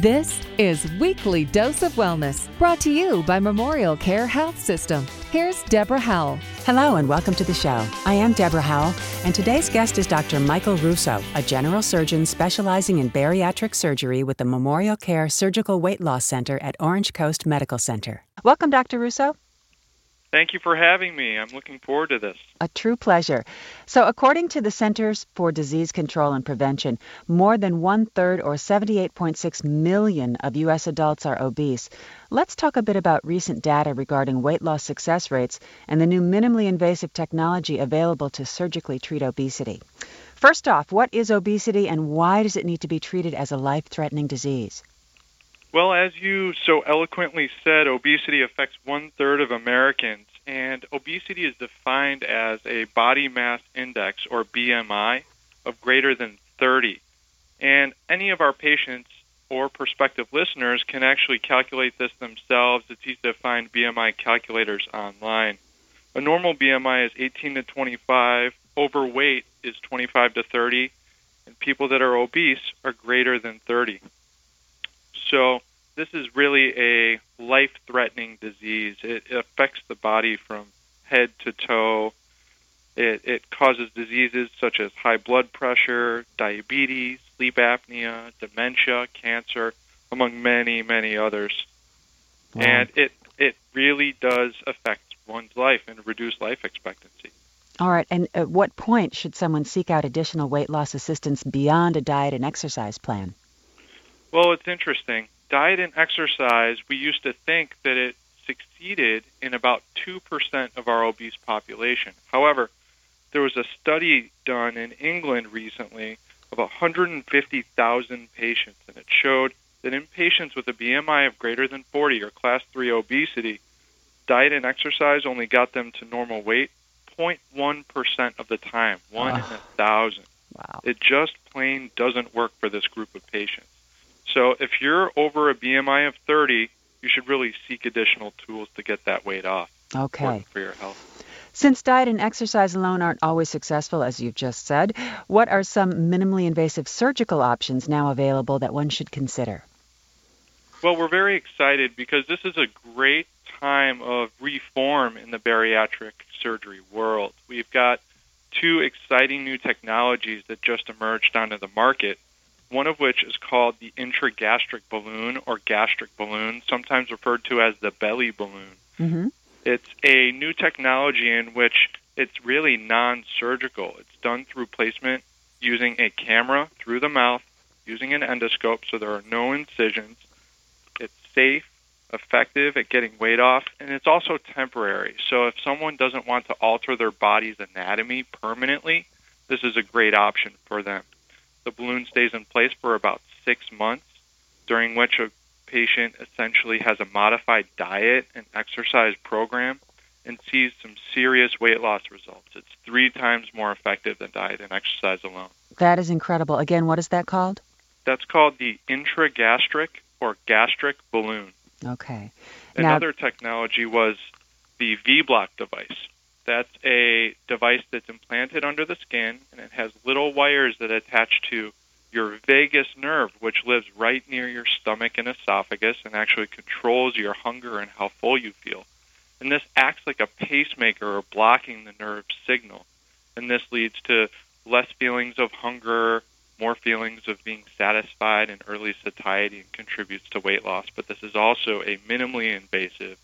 This is Weekly Dose of Wellness, brought to you by Memorial Care Health System. Here's Deborah Howell. Hello and welcome to the show. I am Deborah Howell, and today's guest is Dr. Michael Russo, a general surgeon specializing in bariatric surgery with the Memorial Care Surgical Weight Loss Center at Orange Coast Medical Center. Welcome, Dr. Russo. Thank you for having me. I'm looking forward to this. A true pleasure. So, according to the Centers for Disease Control and Prevention, more than one third or 78.6 million of U.S. adults are obese. Let's talk a bit about recent data regarding weight loss success rates and the new minimally invasive technology available to surgically treat obesity. First off, what is obesity and why does it need to be treated as a life threatening disease? Well, as you so eloquently said, obesity affects one third of Americans, and obesity is defined as a body mass index or BMI of greater than 30. And any of our patients or prospective listeners can actually calculate this themselves. It's easy to find BMI calculators online. A normal BMI is 18 to 25, overweight is 25 to 30, and people that are obese are greater than 30. So this is really a life-threatening disease. It affects the body from head to toe. It, it causes diseases such as high blood pressure, diabetes, sleep apnea, dementia, cancer, among many, many others. Wow. And it it really does affect one's life and reduce life expectancy. All right. And at what point should someone seek out additional weight loss assistance beyond a diet and exercise plan? Well, it's interesting. Diet and exercise, we used to think that it succeeded in about 2% of our obese population. However, there was a study done in England recently of 150,000 patients, and it showed that in patients with a BMI of greater than 40 or class 3 obesity, diet and exercise only got them to normal weight 0.1% of the time, one oh. in ah. a thousand. Wow. It just plain doesn't work for this group of patients. So if you're over a BMI of 30, you should really seek additional tools to get that weight off. Okay. For your health. Since diet and exercise alone aren't always successful, as you've just said, what are some minimally invasive surgical options now available that one should consider? Well, we're very excited because this is a great time of reform in the bariatric surgery world. We've got two exciting new technologies that just emerged onto the market one of which is called the intragastric balloon or gastric balloon, sometimes referred to as the belly balloon. Mm-hmm. It's a new technology in which it's really non surgical. It's done through placement using a camera through the mouth, using an endoscope, so there are no incisions. It's safe, effective at getting weight off, and it's also temporary. So if someone doesn't want to alter their body's anatomy permanently, this is a great option for them. The balloon stays in place for about six months, during which a patient essentially has a modified diet and exercise program and sees some serious weight loss results. It's three times more effective than diet and exercise alone. That is incredible. Again, what is that called? That's called the intragastric or gastric balloon. Okay. Another now, technology was the vBloc device. That's a device that's implanted under the skin, and it has little wires that attach to your vagus nerve, which lives right near your stomach and esophagus and actually controls your hunger and how full you feel. And this acts like a pacemaker or blocking the nerve signal. And this leads to less feelings of hunger, more feelings of being satisfied and early satiety and contributes to weight loss. But this is also a minimally invasive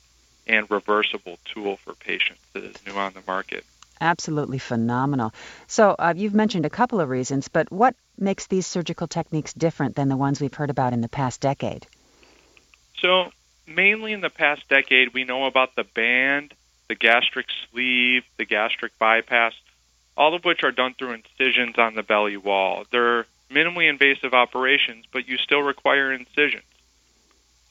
and reversible tool for patients that is new on the market. Absolutely phenomenal. So, uh, you've mentioned a couple of reasons, but what makes these surgical techniques different than the ones we've heard about in the past decade? So, mainly in the past decade, we know about the band, the gastric sleeve, the gastric bypass, all of which are done through incisions on the belly wall. They're minimally invasive operations, but you still require incisions.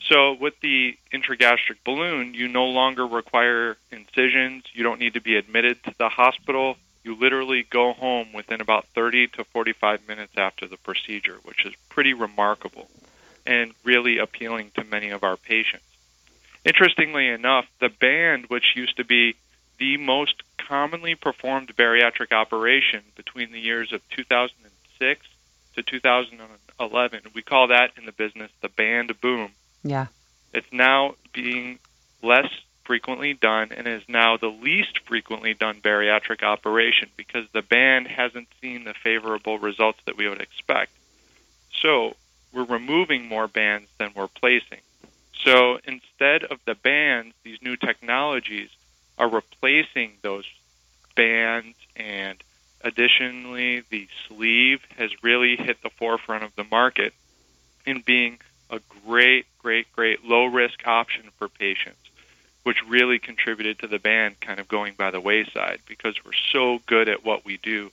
So with the intragastric balloon, you no longer require incisions. You don't need to be admitted to the hospital. You literally go home within about 30 to 45 minutes after the procedure, which is pretty remarkable and really appealing to many of our patients. Interestingly enough, the band, which used to be the most commonly performed bariatric operation between the years of 2006 to 2011. We call that in the business the band boom. Yeah. It's now being less frequently done and is now the least frequently done bariatric operation because the band hasn't seen the favorable results that we would expect. So we're removing more bands than we're placing. So instead of the bands, these new technologies are replacing those bands and additionally the sleeve has really hit the forefront of the market in being a great, great, great low risk option for patients, which really contributed to the band kind of going by the wayside because we're so good at what we do.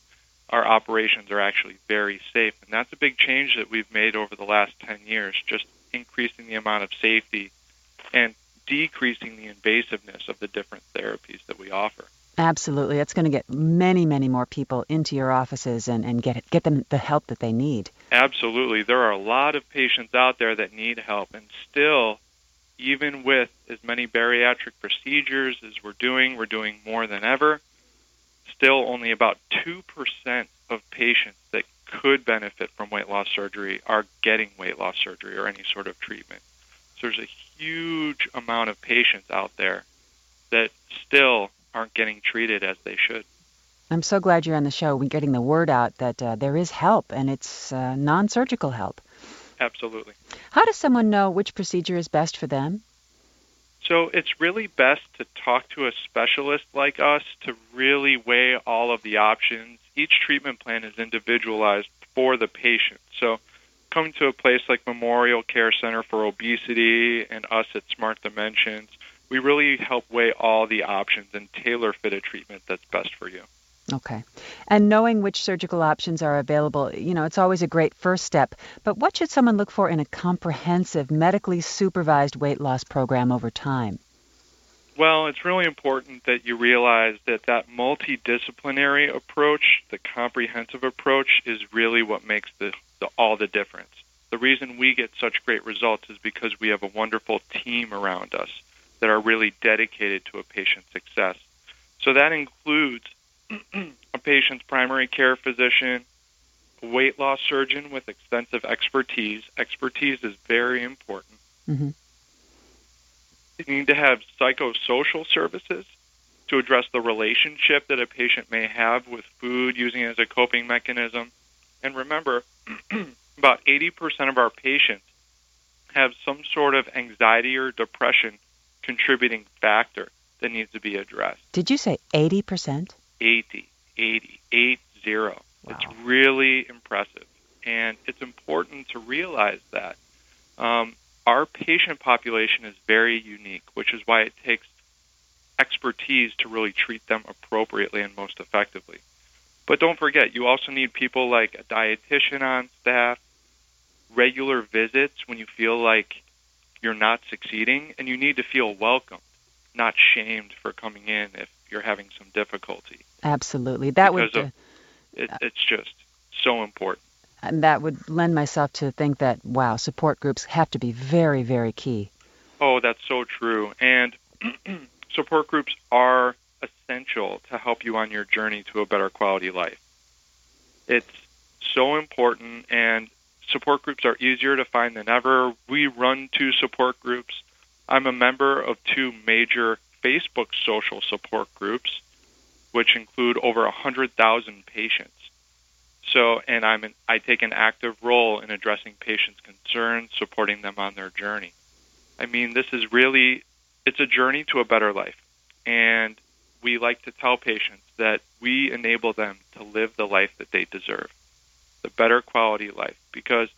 Our operations are actually very safe. And that's a big change that we've made over the last 10 years, just increasing the amount of safety and decreasing the invasiveness of the different therapies that we offer. Absolutely. It's going to get many, many more people into your offices and, and get, get them the help that they need. Absolutely. There are a lot of patients out there that need help, and still, even with as many bariatric procedures as we're doing, we're doing more than ever. Still, only about 2% of patients that could benefit from weight loss surgery are getting weight loss surgery or any sort of treatment. So there's a huge amount of patients out there that still aren't getting treated as they should. I'm so glad you're on the show. We're getting the word out that uh, there is help, and it's uh, non surgical help. Absolutely. How does someone know which procedure is best for them? So it's really best to talk to a specialist like us to really weigh all of the options. Each treatment plan is individualized for the patient. So coming to a place like Memorial Care Center for Obesity and us at Smart Dimensions, we really help weigh all the options and tailor fit a treatment that's best for you. Okay. And knowing which surgical options are available, you know, it's always a great first step. But what should someone look for in a comprehensive, medically supervised weight loss program over time? Well, it's really important that you realize that that multidisciplinary approach, the comprehensive approach, is really what makes the, the all the difference. The reason we get such great results is because we have a wonderful team around us that are really dedicated to a patient's success. So that includes a patient's primary care physician, a weight loss surgeon with extensive expertise. Expertise is very important. Mm-hmm. You need to have psychosocial services to address the relationship that a patient may have with food, using it as a coping mechanism. And remember, about 80% of our patients have some sort of anxiety or depression contributing factor that needs to be addressed. Did you say 80%? 80, 80, 80. Wow. It's really impressive. And it's important to realize that. Um, our patient population is very unique, which is why it takes expertise to really treat them appropriately and most effectively. But don't forget, you also need people like a dietitian on staff, regular visits when you feel like you're not succeeding, and you need to feel welcomed, not shamed for coming in if you're having some difficulty. Absolutely, that would. Of, it, it's just so important. And that would lend myself to think that wow, support groups have to be very, very key. Oh, that's so true. And support groups are essential to help you on your journey to a better quality life. It's so important, and support groups are easier to find than ever. We run two support groups. I'm a member of two major Facebook social support groups, which include over 100,000 patients. So, and I'm an, I take an active role in addressing patients' concerns, supporting them on their journey. I mean, this is really it's a journey to a better life. And we like to tell patients that we enable them to live the life that they deserve the better quality life because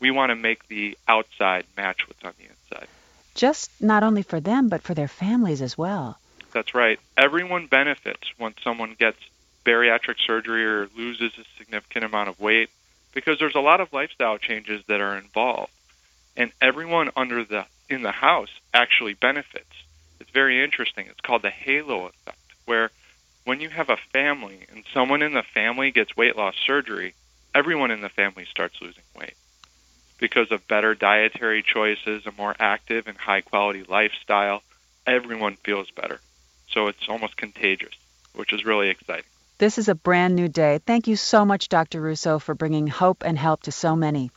we want to make the outside match what's on the inside. Just not only for them, but for their families as well. That's right. Everyone benefits when someone gets bariatric surgery or loses a significant amount of weight because there's a lot of lifestyle changes that are involved. And everyone under the in the house actually benefits. It's very interesting. It's called the halo effect, where when you have a family and someone in the family gets weight loss surgery, everyone in the family starts losing weight because of better dietary choices, a more active and high quality lifestyle. Everyone feels better. So it's almost contagious, which is really exciting. This is a brand new day. Thank you so much, Dr. Russo, for bringing hope and help to so many.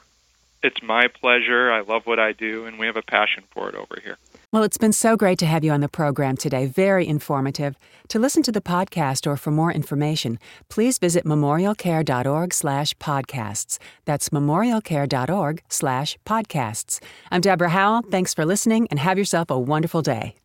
It's my pleasure. I love what I do, and we have a passion for it over here. Well, it's been so great to have you on the program today. Very informative. To listen to the podcast or for more information, please visit memorialcare.org/podcasts. That's memorialcare.org/podcasts. I'm Deborah Howell. Thanks for listening and have yourself a wonderful day.